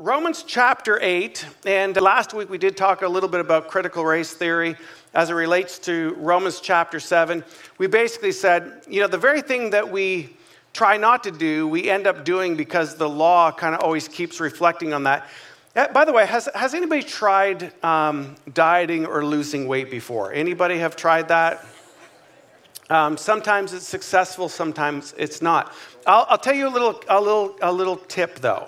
Romans chapter 8, and last week we did talk a little bit about critical race theory as it relates to Romans chapter 7. We basically said, you know, the very thing that we try not to do, we end up doing because the law kind of always keeps reflecting on that. Uh, by the way, has, has anybody tried um, dieting or losing weight before? Anybody have tried that? Um, sometimes it's successful, sometimes it's not. I'll, I'll tell you a little, a, little, a little tip though.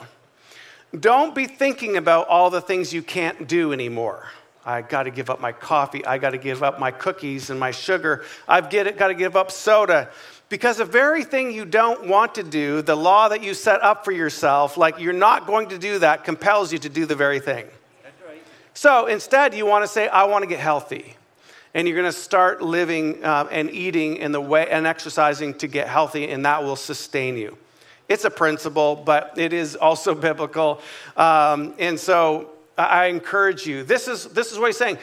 Don't be thinking about all the things you can't do anymore. I got to give up my coffee. I got to give up my cookies and my sugar. I've got to give up soda. Because the very thing you don't want to do, the law that you set up for yourself, like you're not going to do that, compels you to do the very thing. That's right. So instead, you want to say, I want to get healthy. And you're going to start living uh, and eating in the way and exercising to get healthy, and that will sustain you. It's a principle, but it is also biblical. Um, and so I encourage you. This is, this is what he's saying.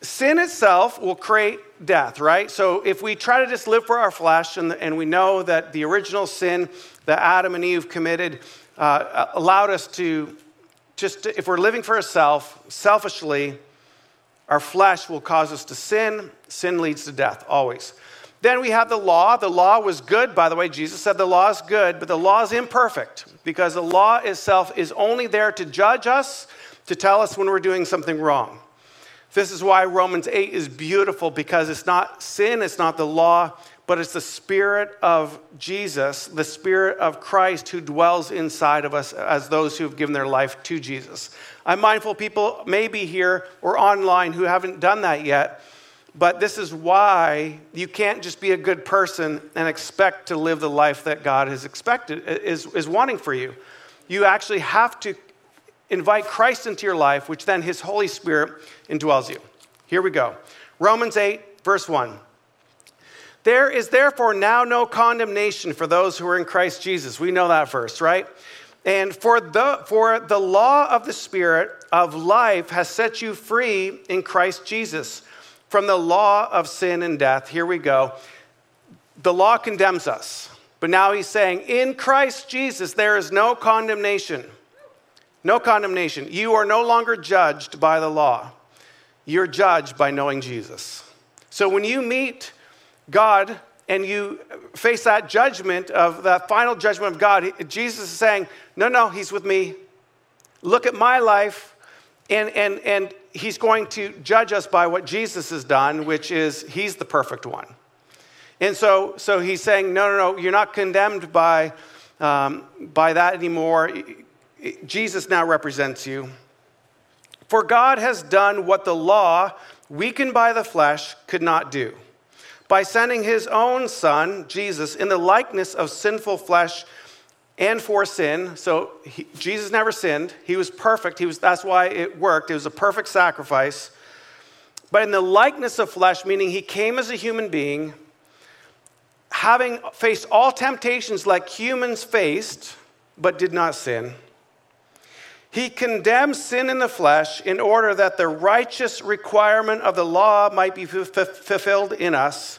Sin itself will create death, right? So if we try to just live for our flesh, and, and we know that the original sin that Adam and Eve committed uh, allowed us to just, if we're living for ourselves, selfishly, our flesh will cause us to sin. Sin leads to death, always. Then we have the law. The law was good, by the way. Jesus said the law is good, but the law is imperfect because the law itself is only there to judge us, to tell us when we're doing something wrong. This is why Romans 8 is beautiful because it's not sin, it's not the law, but it's the Spirit of Jesus, the Spirit of Christ who dwells inside of us as those who have given their life to Jesus. I'm mindful people may be here or online who haven't done that yet. But this is why you can't just be a good person and expect to live the life that God has expected, is, is wanting for you. You actually have to invite Christ into your life, which then his Holy Spirit indwells you. Here we go. Romans 8, verse 1. There is therefore now no condemnation for those who are in Christ Jesus. We know that verse, right? And for the, for the law of the Spirit of life has set you free in Christ Jesus from the law of sin and death. Here we go. The law condemns us, but now he's saying, in Christ Jesus, there is no condemnation. No condemnation. You are no longer judged by the law, you're judged by knowing Jesus. So when you meet God and you face that judgment of that final judgment of God, Jesus is saying, No, no, He's with me. Look at my life. And, and, and he's going to judge us by what Jesus has done, which is he's the perfect one. And so, so he's saying, no, no, no, you're not condemned by, um, by that anymore. Jesus now represents you. For God has done what the law, weakened by the flesh, could not do. By sending his own son, Jesus, in the likeness of sinful flesh and for sin. So he, Jesus never sinned. He was perfect. He was, that's why it worked. It was a perfect sacrifice. But in the likeness of flesh, meaning he came as a human being, having faced all temptations like humans faced, but did not sin. He condemned sin in the flesh in order that the righteous requirement of the law might be f- fulfilled in us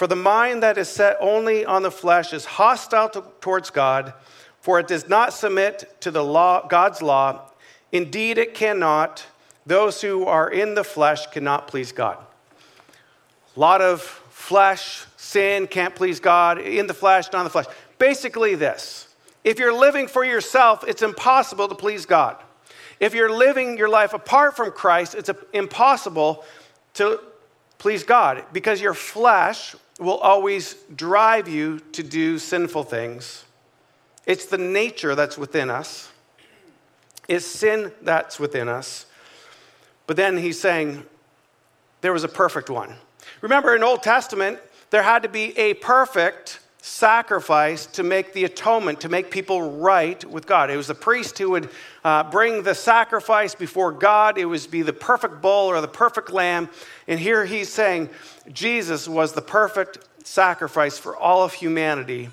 For the mind that is set only on the flesh is hostile to, towards God, for it does not submit to the law, God's law. Indeed, it cannot. Those who are in the flesh cannot please God. A lot of flesh, sin, can't please God, in the flesh, not in the flesh. Basically, this if you're living for yourself, it's impossible to please God. If you're living your life apart from Christ, it's impossible to please God because your flesh will always drive you to do sinful things. It's the nature that's within us, it's sin that's within us. But then he's saying there was a perfect one. Remember, in Old Testament, there had to be a perfect sacrifice to make the atonement, to make people right with God. It was the priest who would uh, bring the sacrifice before God. It was be the perfect bull or the perfect lamb. And here he's saying Jesus was the perfect sacrifice for all of humanity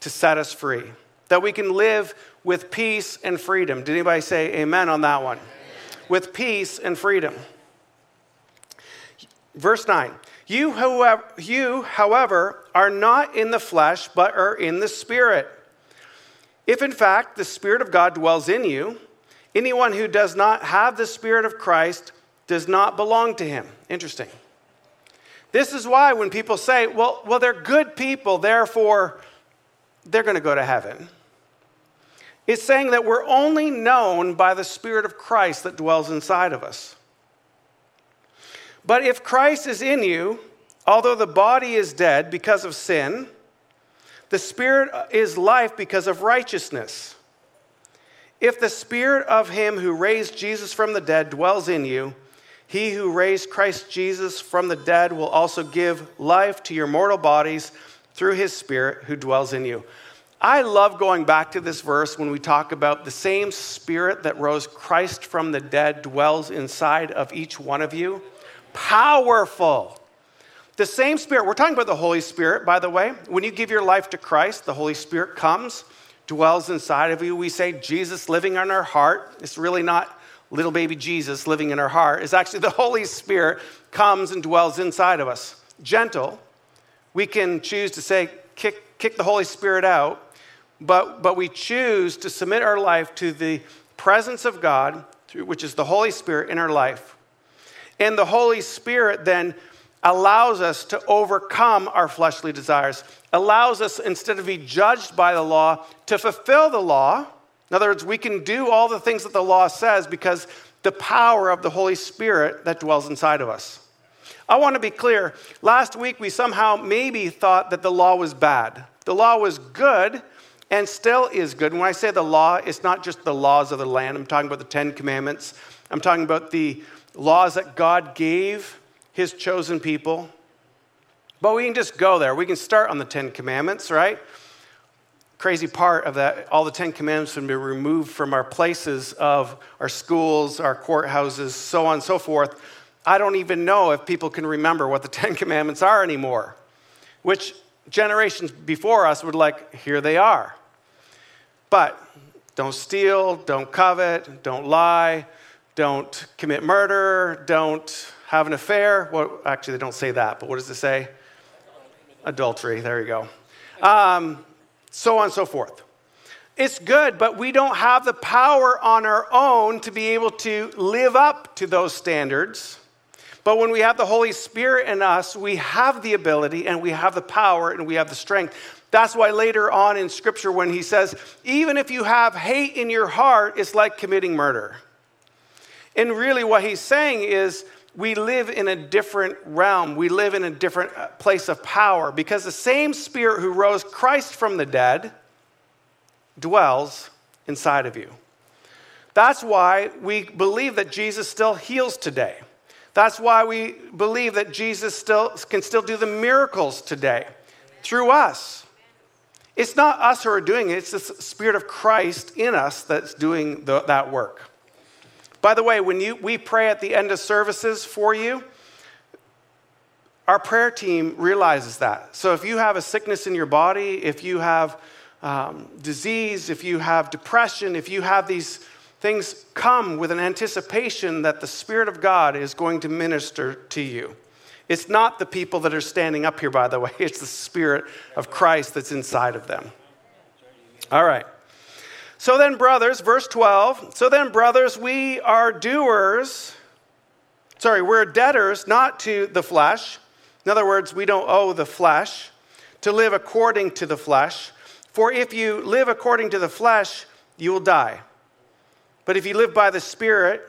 to set us free, that we can live with peace and freedom. Did anybody say amen on that one? With peace and freedom. Verse 9. You, however, you, however, are not in the flesh, but are in the Spirit. If in fact the Spirit of God dwells in you, anyone who does not have the Spirit of Christ does not belong to him. Interesting. This is why when people say, well, well they're good people, therefore they're going to go to heaven. It's saying that we're only known by the Spirit of Christ that dwells inside of us. But if Christ is in you, although the body is dead because of sin, the Spirit is life because of righteousness. If the Spirit of Him who raised Jesus from the dead dwells in you, he who raised Christ Jesus from the dead will also give life to your mortal bodies through his Spirit who dwells in you. I love going back to this verse when we talk about the same Spirit that rose Christ from the dead dwells inside of each one of you. Powerful. The same Spirit, we're talking about the Holy Spirit, by the way. When you give your life to Christ, the Holy Spirit comes, dwells inside of you. We say Jesus living in our heart. It's really not little baby Jesus living in our heart. It's actually the Holy Spirit comes and dwells inside of us. Gentle. We can choose to say, kick, kick the Holy Spirit out, but, but we choose to submit our life to the presence of God, which is the Holy Spirit in our life. And the Holy Spirit then allows us to overcome our fleshly desires, allows us, instead of be judged by the law, to fulfill the law. In other words, we can do all the things that the law says because the power of the Holy Spirit that dwells inside of us. I want to be clear. Last week, we somehow maybe thought that the law was bad. The law was good and still is good. When I say the law, it's not just the laws of the land. I'm talking about the Ten Commandments. I'm talking about the laws that God gave his chosen people. But we can just go there. We can start on the Ten Commandments, right? Crazy part of that, all the Ten Commandments have be removed from our places of our schools, our courthouses, so on and so forth. I don't even know if people can remember what the Ten Commandments are anymore, which generations before us would like, here they are. But don't steal, don't covet, don't lie, don't commit murder, don't have an affair. Well, actually, they don't say that, but what does it say? Adultery. There you go. Um, so on and so forth. It's good, but we don't have the power on our own to be able to live up to those standards. But when we have the Holy Spirit in us, we have the ability and we have the power and we have the strength. That's why later on in Scripture, when he says, even if you have hate in your heart, it's like committing murder. And really, what he's saying is, we live in a different realm. We live in a different uh, place of power because the same Spirit who rose Christ from the dead dwells inside of you. That's why we believe that Jesus still heals today. That's why we believe that Jesus still can still do the miracles today through us. It's not us who are doing it, it's the Spirit of Christ in us that's doing the, that work. By the way, when you, we pray at the end of services for you, our prayer team realizes that. So if you have a sickness in your body, if you have um, disease, if you have depression, if you have these things, come with an anticipation that the Spirit of God is going to minister to you. It's not the people that are standing up here, by the way, it's the Spirit of Christ that's inside of them. All right. So then, brothers, verse 12. So then, brothers, we are doers. Sorry, we're debtors not to the flesh. In other words, we don't owe the flesh to live according to the flesh. For if you live according to the flesh, you will die. But if you live by the Spirit,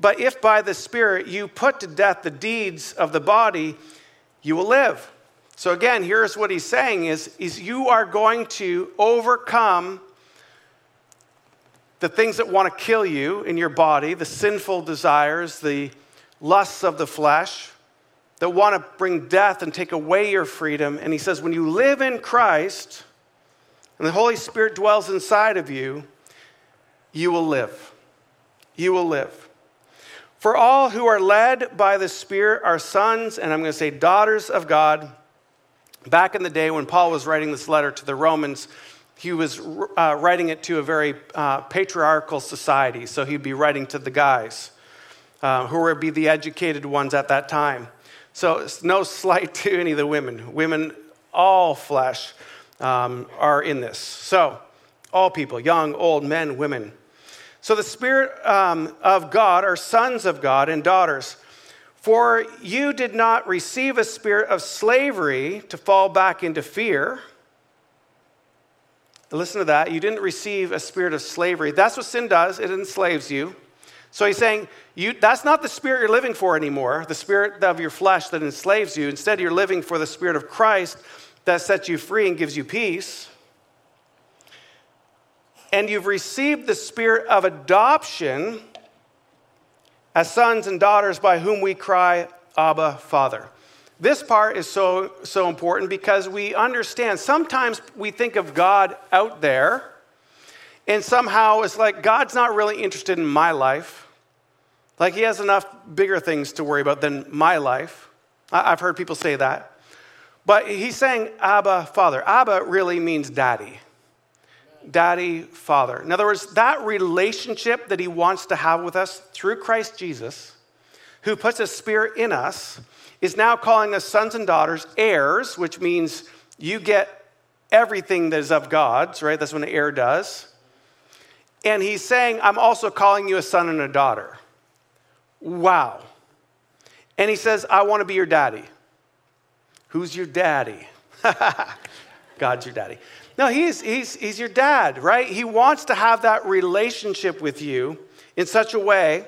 but if by the Spirit you put to death the deeds of the body, you will live. So again, here's what he's saying is, is you are going to overcome the things that want to kill you in your body, the sinful desires, the lusts of the flesh, that want to bring death and take away your freedom. And he says, when you live in Christ and the Holy Spirit dwells inside of you, you will live. You will live. For all who are led by the Spirit are sons, and I'm going to say daughters of God. Back in the day when Paul was writing this letter to the Romans, he was uh, writing it to a very uh, patriarchal society. So he'd be writing to the guys uh, who would be the educated ones at that time. So it's no slight to any of the women. Women, all flesh, um, are in this. So, all people, young, old, men, women. So the Spirit um, of God are sons of God and daughters. For you did not receive a spirit of slavery to fall back into fear. Listen to that. You didn't receive a spirit of slavery. That's what sin does, it enslaves you. So he's saying, you, that's not the spirit you're living for anymore, the spirit of your flesh that enslaves you. Instead, you're living for the spirit of Christ that sets you free and gives you peace. And you've received the spirit of adoption as sons and daughters by whom we cry, Abba, Father. This part is so, so important because we understand sometimes we think of God out there, and somehow it's like God's not really interested in my life. Like he has enough bigger things to worry about than my life. I've heard people say that. But he's saying Abba, Father. Abba really means daddy. Daddy, Father. In other words, that relationship that he wants to have with us through Christ Jesus, who puts a spirit in us, is now calling us sons and daughters, heirs, which means you get everything that is of God's, right? That's what an heir does. And he's saying, I'm also calling you a son and a daughter. Wow. And he says, I want to be your daddy. Who's your daddy? God's your daddy. No, he's, he's, he's your dad, right? He wants to have that relationship with you in such a way.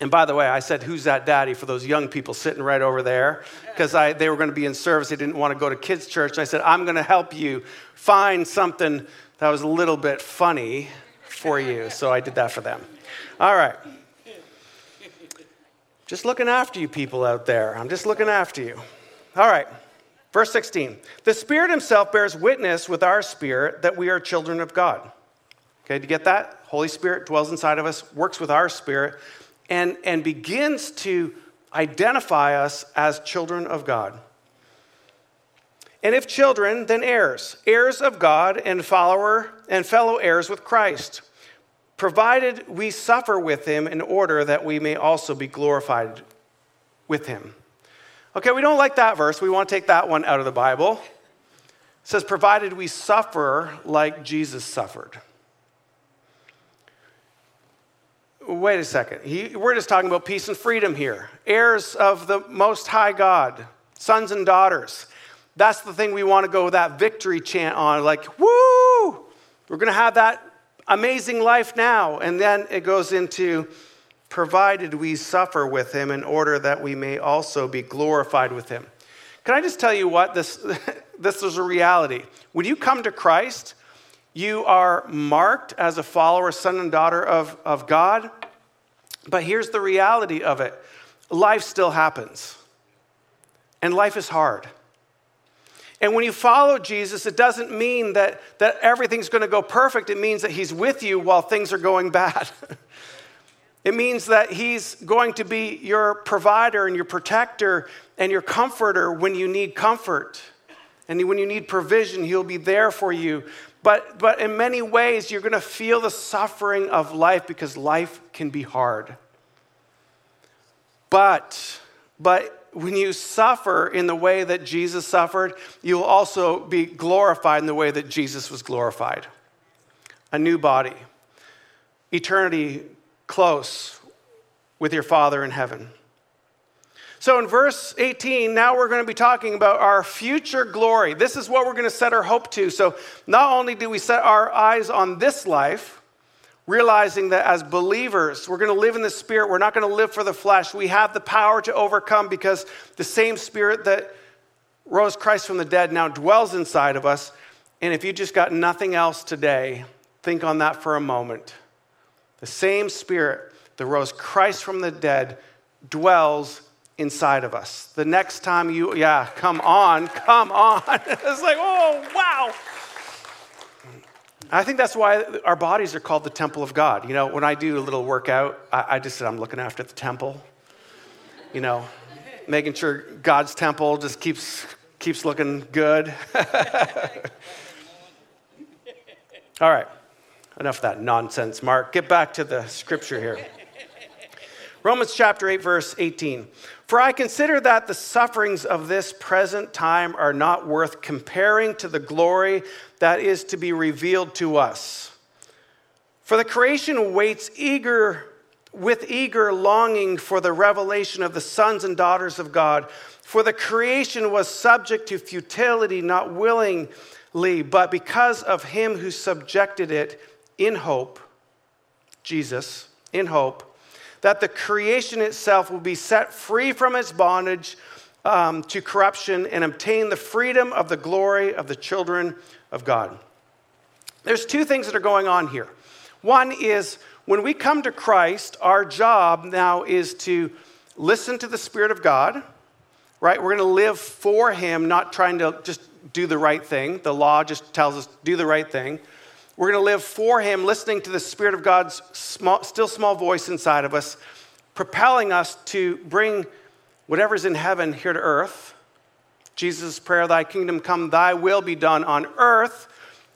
And by the way, I said, Who's that daddy for those young people sitting right over there? Because they were going to be in service. They didn't want to go to kids' church. And I said, I'm going to help you find something that was a little bit funny for you. So I did that for them. All right. Just looking after you people out there. I'm just looking after you. All right. Verse 16. The Spirit Himself bears witness with our spirit that we are children of God. Okay, do you get that? Holy Spirit dwells inside of us, works with our spirit, and, and begins to identify us as children of God. And if children, then heirs, heirs of God and follower and fellow heirs with Christ provided we suffer with him in order that we may also be glorified with him. Okay, we don't like that verse. We want to take that one out of the Bible. It says, provided we suffer like Jesus suffered. Wait a second. He, we're just talking about peace and freedom here. Heirs of the Most High God, sons and daughters. That's the thing we want to go with that victory chant on. Like, woo! We're going to have that amazing life now. And then it goes into, provided we suffer with him in order that we may also be glorified with him. Can I just tell you what? This, this is a reality. When you come to Christ, you are marked as a follower, son and daughter of, of God. But here's the reality of it life still happens, and life is hard. And when you follow Jesus, it doesn't mean that, that everything's going to go perfect. It means that He's with you while things are going bad. it means that He's going to be your provider and your protector and your comforter when you need comfort. And when you need provision, He'll be there for you. But, but in many ways, you're going to feel the suffering of life because life can be hard. But, but when you suffer in the way that Jesus suffered, you'll also be glorified in the way that Jesus was glorified. A new body, eternity close with your Father in heaven. So in verse 18, now we're going to be talking about our future glory. This is what we're going to set our hope to. So not only do we set our eyes on this life, realizing that as believers, we're going to live in the Spirit. We're not going to live for the flesh. We have the power to overcome because the same Spirit that rose Christ from the dead now dwells inside of us. And if you just got nothing else today, think on that for a moment. The same Spirit that rose Christ from the dead dwells inside of us. The next time you, yeah, come on, come on. it's like, oh, wow. I think that's why our bodies are called the temple of God. You know, when I do a little workout, I, I just said I'm looking after the temple. You know, making sure God's temple just keeps keeps looking good. All right, enough of that nonsense, Mark. Get back to the scripture here. Romans chapter 8, verse 18. For I consider that the sufferings of this present time are not worth comparing to the glory that is to be revealed to us. For the creation waits eager with eager longing for the revelation of the sons and daughters of God. For the creation was subject to futility, not willingly, but because of him who subjected it in hope, Jesus, in hope that the creation itself will be set free from its bondage um, to corruption and obtain the freedom of the glory of the children of God. There's two things that are going on here. One is when we come to Christ, our job now is to listen to the Spirit of God, right? We're going to live for Him, not trying to just do the right thing. The law just tells us do the right thing. We're going to live for Him, listening to the Spirit of God's small, still small voice inside of us, propelling us to bring whatever's in heaven here to earth. Jesus' prayer, Thy kingdom come, Thy will be done on earth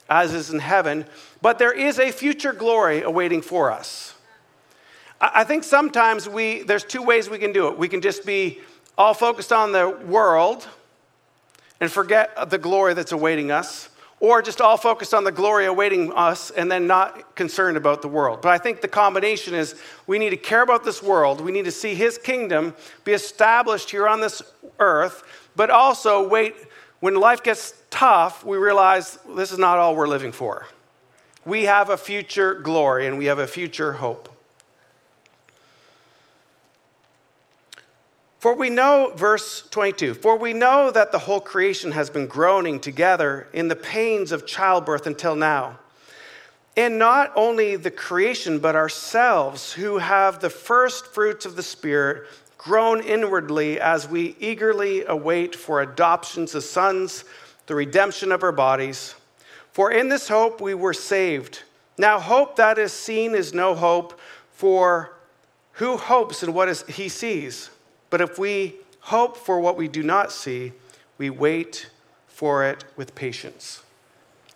as is in heaven. But there is a future glory awaiting for us. I think sometimes we, there's two ways we can do it. We can just be all focused on the world and forget the glory that's awaiting us or just all focused on the glory awaiting us and then not concerned about the world. But I think the combination is we need to care about this world, we need to see his kingdom be established here on this earth, but also wait, when life gets tough, we realize this is not all we're living for. We have a future glory and we have a future hope. For we know, verse 22, for we know that the whole creation has been groaning together in the pains of childbirth until now. And not only the creation, but ourselves, who have the first fruits of the Spirit, groan inwardly as we eagerly await for adoptions as sons, the redemption of our bodies. For in this hope we were saved. Now, hope that is seen is no hope, for who hopes in what is, he sees? But if we hope for what we do not see, we wait for it with patience.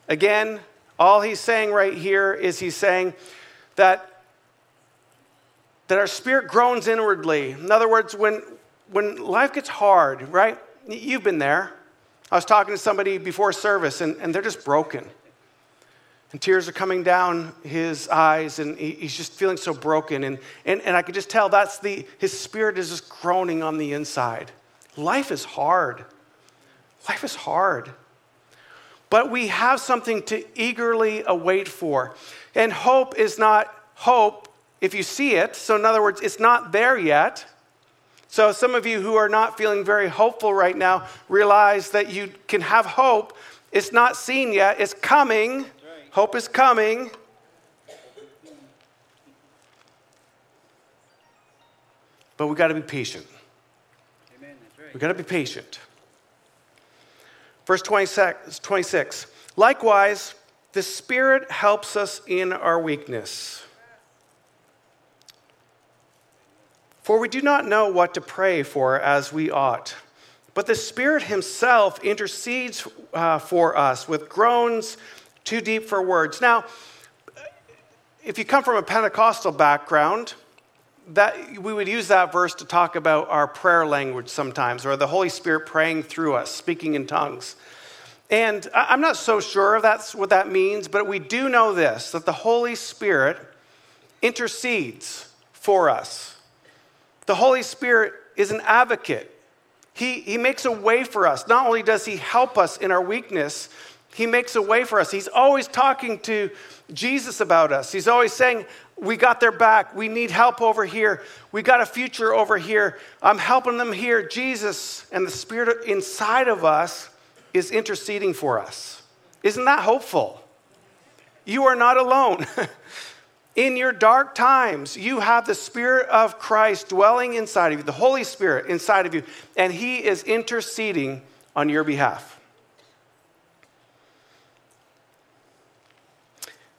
Again, all he's saying right here is he's saying that, that our spirit groans inwardly. In other words, when, when life gets hard, right? You've been there. I was talking to somebody before service, and, and they're just broken. And tears are coming down his eyes, and he's just feeling so broken. And, and, and I could just tell that's the, his spirit is just groaning on the inside. Life is hard. Life is hard. But we have something to eagerly await for. And hope is not hope if you see it. So, in other words, it's not there yet. So, some of you who are not feeling very hopeful right now realize that you can have hope. It's not seen yet, it's coming. Hope is coming. But we got to be patient. Amen. Right. We got to be patient. Verse 26, 26. Likewise, the Spirit helps us in our weakness. For we do not know what to pray for as we ought. But the Spirit Himself intercedes uh, for us with groans too deep for words. Now, if you come from a Pentecostal background, that we would use that verse to talk about our prayer language sometimes, or the Holy Spirit praying through us, speaking in tongues. And I'm not so sure if that's what that means, but we do know this that the Holy Spirit intercedes for us. The Holy Spirit is an advocate. He, he makes a way for us. Not only does He help us in our weakness, he makes a way for us. He's always talking to Jesus about us. He's always saying, We got their back. We need help over here. We got a future over here. I'm helping them here. Jesus and the Spirit inside of us is interceding for us. Isn't that hopeful? You are not alone. In your dark times, you have the Spirit of Christ dwelling inside of you, the Holy Spirit inside of you, and He is interceding on your behalf.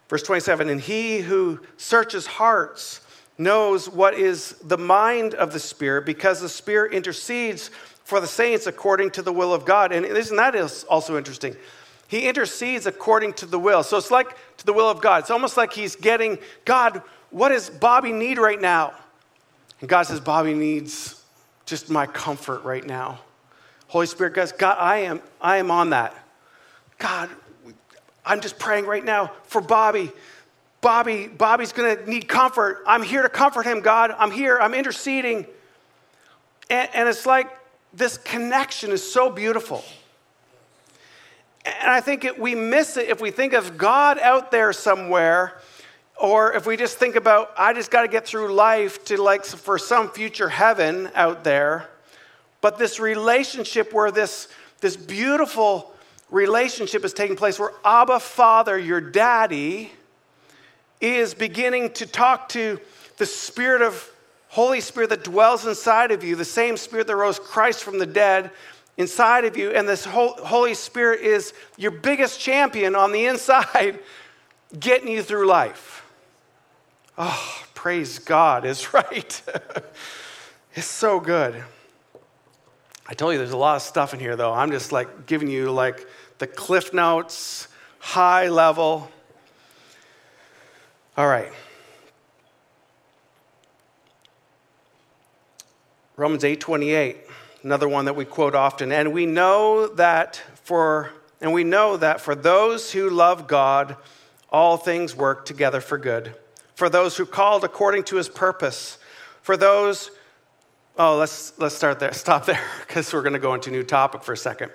Verse 27 And He who searches hearts knows what is the mind of the Spirit, because the Spirit intercedes for the saints according to the will of God. And isn't that also interesting? He intercedes according to the will. So it's like to the will of God. It's almost like he's getting, God, what does Bobby need right now? And God says, Bobby needs just my comfort right now. Holy Spirit goes, God, I am, I am on that. God, I'm just praying right now for Bobby. Bobby, Bobby's gonna need comfort. I'm here to comfort him, God. I'm here, I'm interceding. And, and it's like this connection is so beautiful. And I think it, we miss it if we think of God out there somewhere, or if we just think about, I just got to get through life to like for some future heaven out there. But this relationship where this, this beautiful relationship is taking place, where Abba Father, your daddy, is beginning to talk to the Spirit of Holy Spirit that dwells inside of you, the same Spirit that rose Christ from the dead, inside of you, and this Holy Spirit is your biggest champion on the inside, getting you through life. Oh, praise God is right. it's so good. I told you there's a lot of stuff in here, though. I'm just like giving you like the cliff notes, high level. All right. Romans 8 28 another one that we quote often. And we know that for and we know that for those who love God, all things work together for good. For those who called according to his purpose. For those Oh, let's let's start there. Stop there because we're going to go into a new topic for a second.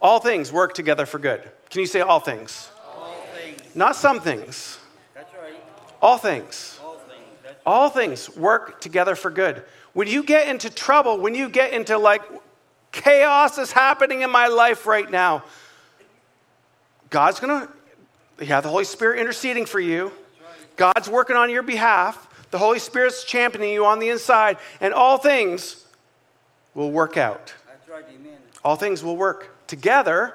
All things work together for good. Can you say all things? All things. Not some things. That's right. All things. All things. That's All things work together for good. When you get into trouble, when you get into like chaos is happening in my life right now, God's going to, you have the Holy Spirit interceding for you. God's working on your behalf. The Holy Spirit's championing you on the inside, and all things will work out. That's right, amen. All things will work together,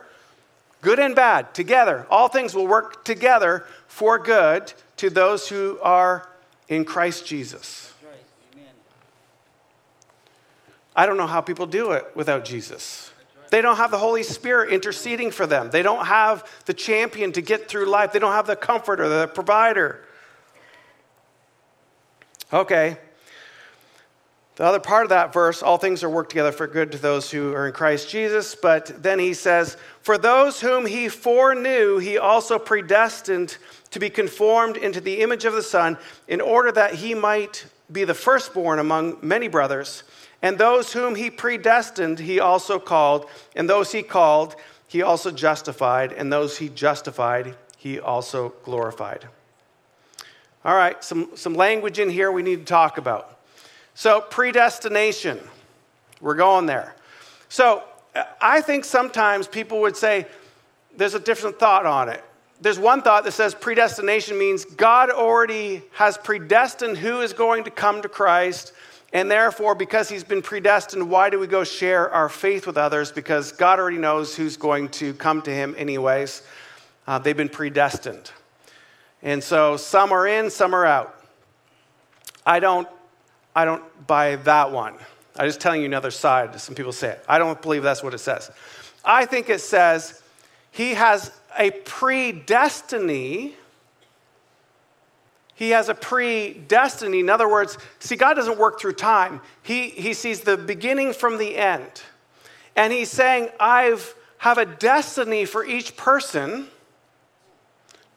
good and bad, together. All things will work together for good to those who are in Christ Jesus. I don't know how people do it without Jesus. They don't have the Holy Spirit interceding for them. They don't have the champion to get through life. They don't have the comforter, the provider. Okay. The other part of that verse, all things are worked together for good to those who are in Christ Jesus. But then he says, For those whom he foreknew, he also predestined to be conformed into the image of the Son, in order that he might be the firstborn among many brothers. And those whom he predestined, he also called. And those he called, he also justified. And those he justified, he also glorified. All right, some, some language in here we need to talk about. So, predestination, we're going there. So, I think sometimes people would say there's a different thought on it. There's one thought that says predestination means God already has predestined who is going to come to Christ and therefore, because he's been predestined, why do we go share our faith with others? Because God already knows who's going to come to him, anyways. Uh, they've been predestined. And so some are in, some are out. I don't, I don't buy that one. I'm just telling you another side. Some people say it. I don't believe that's what it says. I think it says he has a predestiny he has a predestiny. In other words, see, God doesn't work through time. He, he sees the beginning from the end. And he's saying, I have a destiny for each person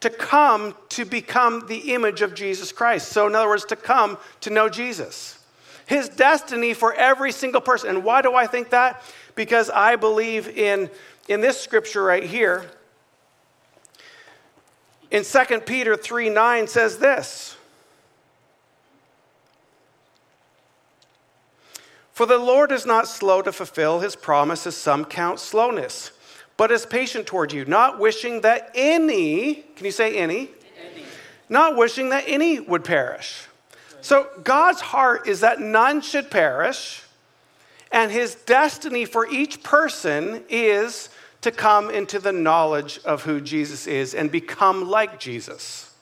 to come to become the image of Jesus Christ. So, in other words, to come to know Jesus. His destiny for every single person. And why do I think that? Because I believe in, in this scripture right here in 2 Peter 3 9 says this For the Lord is not slow to fulfill his promise, as some count slowness, but is patient toward you, not wishing that any, can you say any? any. not wishing that any would perish. So God's heart is that none should perish, and his destiny for each person is to come into the knowledge of who Jesus is and become like Jesus.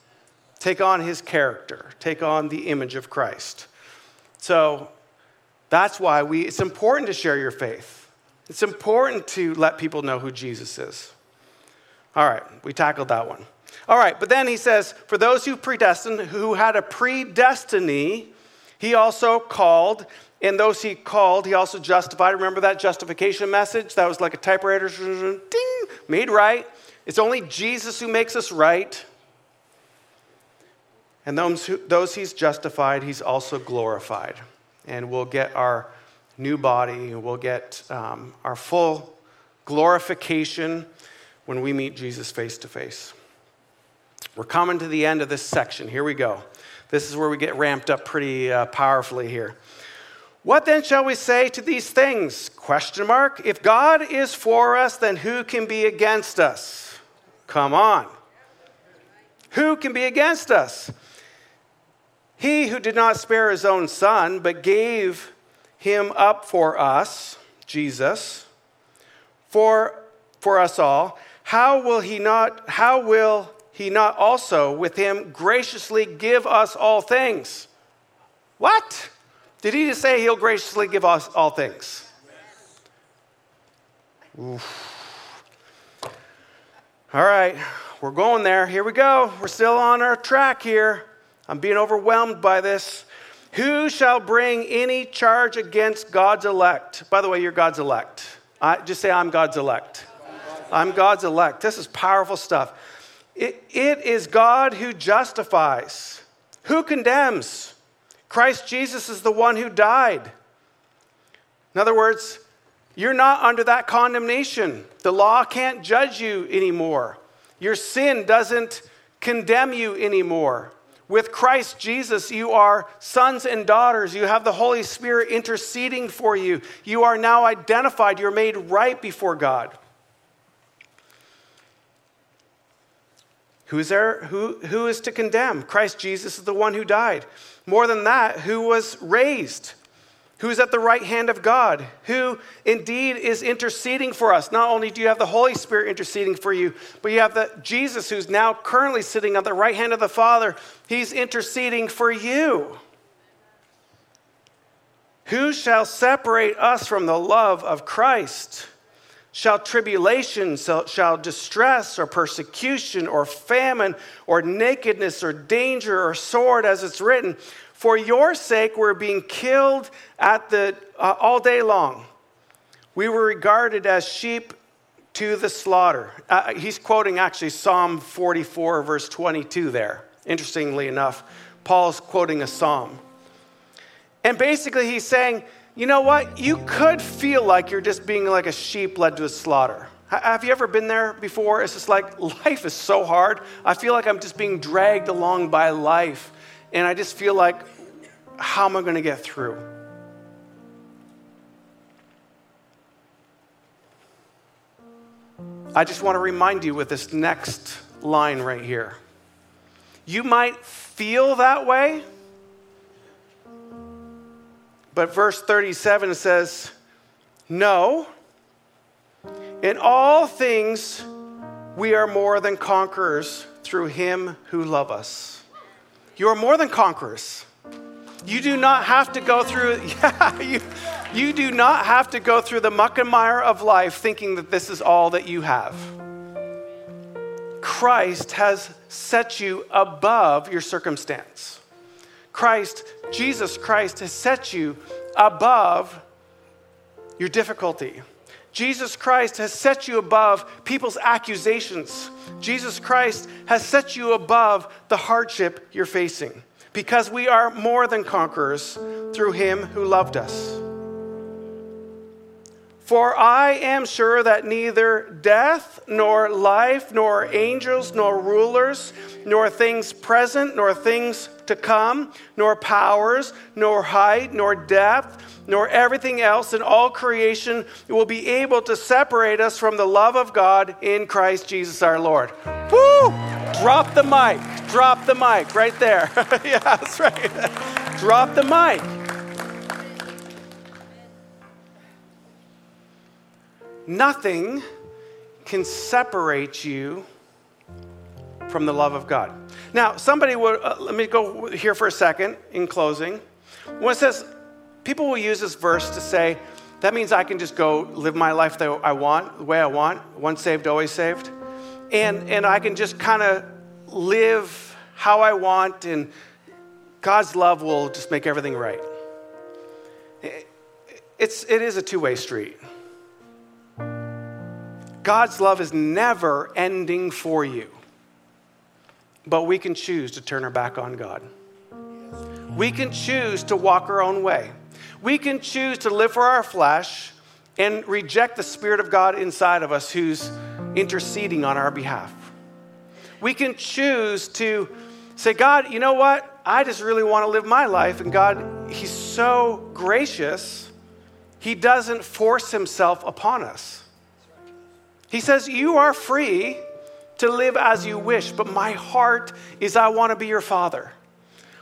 Take on his character, take on the image of Christ. So that's why we, it's important to share your faith. It's important to let people know who Jesus is. All right, we tackled that one. All right, but then he says, for those who predestined, who had a predestiny, he also called, and those he called, he also justified. Remember that justification message? That was like a typewriter, ding, made right. It's only Jesus who makes us right. And those, who, those he's justified, he's also glorified. And we'll get our new body, we'll get um, our full glorification when we meet Jesus face to face. We're coming to the end of this section. Here we go. This is where we get ramped up pretty uh, powerfully here. What then shall we say to these things? Question mark. If God is for us, then who can be against us? Come on. Who can be against us? He who did not spare his own son, but gave him up for us, Jesus, for, for us all, how will he not, how will he not also with him graciously give us all things? What? Did he just say he'll graciously give us all things? Oof. All right, we're going there. Here we go. We're still on our track here. I'm being overwhelmed by this. Who shall bring any charge against God's elect? By the way, you're God's elect. I, just say, I'm God's elect. I'm God's elect. This is powerful stuff. It, it is God who justifies. Who condemns? Christ Jesus is the one who died. In other words, you're not under that condemnation. The law can't judge you anymore. Your sin doesn't condemn you anymore. With Christ Jesus, you are sons and daughters. You have the Holy Spirit interceding for you. You are now identified. You're made right before God. Who is there? Who, who is to condemn? Christ Jesus is the one who died. More than that, who was raised? Who's at the right hand of God? Who indeed is interceding for us? Not only do you have the Holy Spirit interceding for you, but you have the Jesus who's now currently sitting at the right hand of the Father. He's interceding for you. Who shall separate us from the love of Christ? Shall tribulation, shall distress, or persecution, or famine, or nakedness, or danger, or sword, as it's written? For your sake, we're being killed at the, uh, all day long. We were regarded as sheep to the slaughter. Uh, he's quoting actually Psalm 44, verse 22 there. Interestingly enough, Paul's quoting a psalm. And basically, he's saying, you know what? You could feel like you're just being like a sheep led to a slaughter. Have you ever been there before? It's just like life is so hard. I feel like I'm just being dragged along by life. And I just feel like, how am I going to get through? I just want to remind you with this next line right here. You might feel that way but verse 37 says, No, in all things we are more than conquerors through him who love us. You are more than conquerors. You do not have to go through, yeah, you, you do not have to go through the muck and mire of life thinking that this is all that you have. Christ has set you above your circumstance. Christ, Jesus Christ, has set you above your difficulty. Jesus Christ has set you above people's accusations. Jesus Christ has set you above the hardship you're facing because we are more than conquerors through him who loved us. For I am sure that neither death, nor life, nor angels, nor rulers, nor things present, nor things to come, nor powers, nor height, nor depth, nor everything else in all creation will be able to separate us from the love of God in Christ Jesus our Lord. Woo! Drop the mic. drop the mic right there. yeah, that's right. drop the mic. Nothing can separate you from the love of God. Now, somebody would, uh, let me go here for a second in closing. When it says, people will use this verse to say, that means I can just go live my life the way I want, the way I want, once saved, always saved. And, and I can just kind of live how I want, and God's love will just make everything right. It's, it is a two way street. God's love is never ending for you. But we can choose to turn our back on God. We can choose to walk our own way. We can choose to live for our flesh and reject the Spirit of God inside of us who's interceding on our behalf. We can choose to say, God, you know what? I just really want to live my life. And God, He's so gracious, He doesn't force Himself upon us. He says, You are free to live as you wish, but my heart is I want to be your father.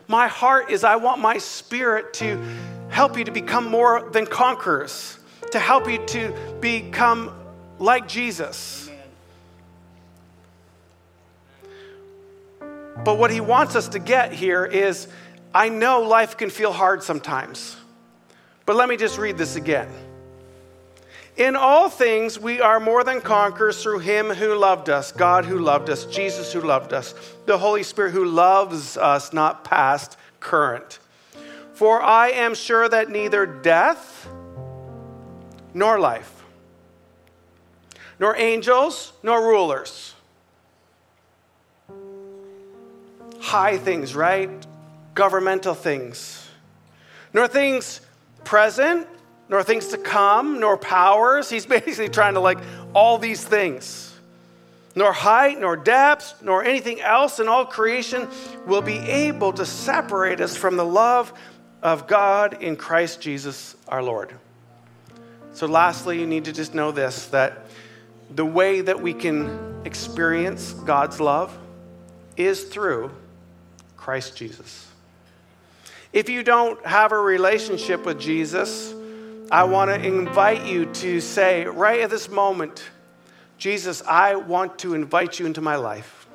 My heart is I want my spirit to help you to become more than conquerors, to help you to become like Jesus. But what he wants us to get here is I know life can feel hard sometimes. But let me just read this again. In all things, we are more than conquerors through him who loved us, God who loved us, Jesus who loved us, the Holy Spirit who loves us, not past, current. For I am sure that neither death nor life, nor angels nor rulers, high things, right? Governmental things, nor things present nor things to come, nor powers. He's basically trying to like all these things. Nor height, nor depth, nor anything else in all creation will be able to separate us from the love of God in Christ Jesus our Lord. So, lastly, you need to just know this that the way that we can experience God's love is through Christ Jesus. If you don't have a relationship with Jesus, I want to invite you to say, right at this moment, Jesus, I want to invite you into my life.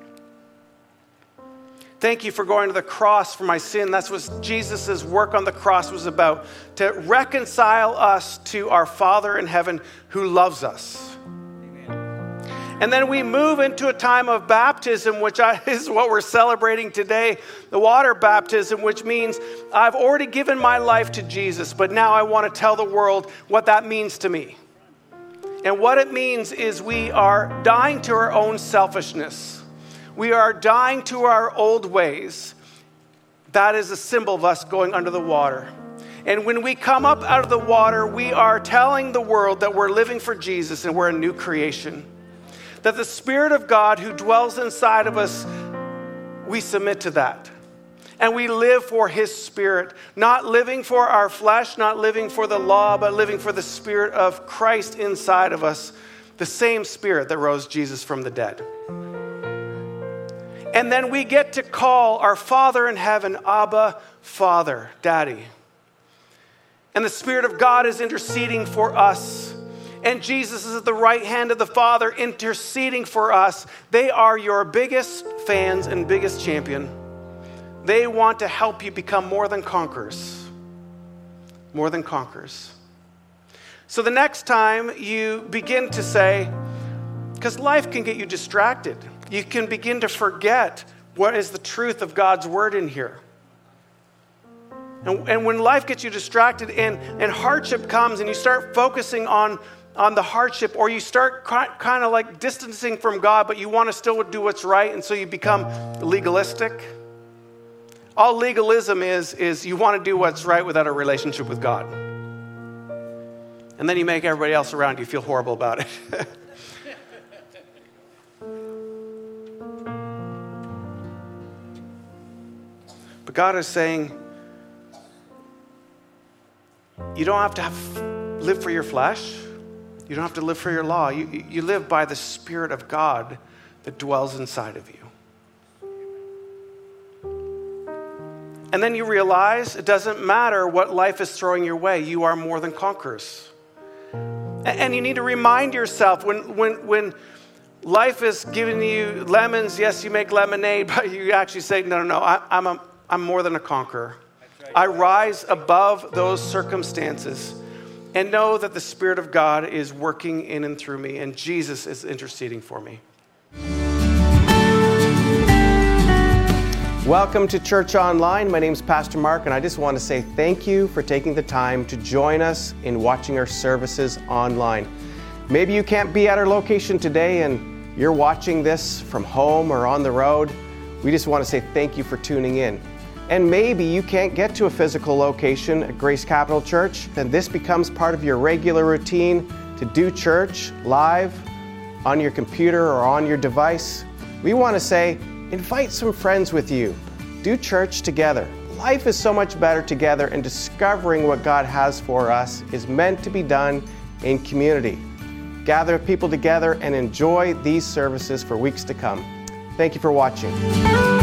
Thank you for going to the cross for my sin. That's what Jesus' work on the cross was about to reconcile us to our Father in heaven who loves us. And then we move into a time of baptism, which is what we're celebrating today the water baptism, which means I've already given my life to Jesus, but now I want to tell the world what that means to me. And what it means is we are dying to our own selfishness, we are dying to our old ways. That is a symbol of us going under the water. And when we come up out of the water, we are telling the world that we're living for Jesus and we're a new creation that the Spirit of God who dwells inside of us, we submit to that. And we live for His Spirit, not living for our flesh, not living for the law, but living for the Spirit of Christ inside of us, the same Spirit that rose Jesus from the dead. And then we get to call our Father in heaven, Abba, Father, Daddy. And the Spirit of God is interceding for us and Jesus is at the right hand of the Father interceding for us. They are your biggest fans and biggest champion. They want to help you become more than conquerors. More than conquerors. So the next time you begin to say, because life can get you distracted, you can begin to forget what is the truth of God's word in here. And, and when life gets you distracted and, and hardship comes and you start focusing on on the hardship, or you start kind of like distancing from God, but you want to still do what's right, and so you become legalistic. All legalism is, is you want to do what's right without a relationship with God. And then you make everybody else around you feel horrible about it. but God is saying, you don't have to have, live for your flesh. You don't have to live for your law. You, you live by the Spirit of God that dwells inside of you. And then you realize it doesn't matter what life is throwing your way, you are more than conquerors. And you need to remind yourself when, when, when life is giving you lemons, yes, you make lemonade, but you actually say, no, no, no, I, am a, I'm more than a conqueror. I rise above those circumstances and know that the Spirit of God is working in and through me, and Jesus is interceding for me. Welcome to Church Online. My name is Pastor Mark, and I just want to say thank you for taking the time to join us in watching our services online. Maybe you can't be at our location today and you're watching this from home or on the road. We just want to say thank you for tuning in. And maybe you can't get to a physical location at Grace Capital Church, then this becomes part of your regular routine to do church live on your computer or on your device. We want to say, Invite some friends with you. Do church together. Life is so much better together, and discovering what God has for us is meant to be done in community. Gather people together and enjoy these services for weeks to come. Thank you for watching.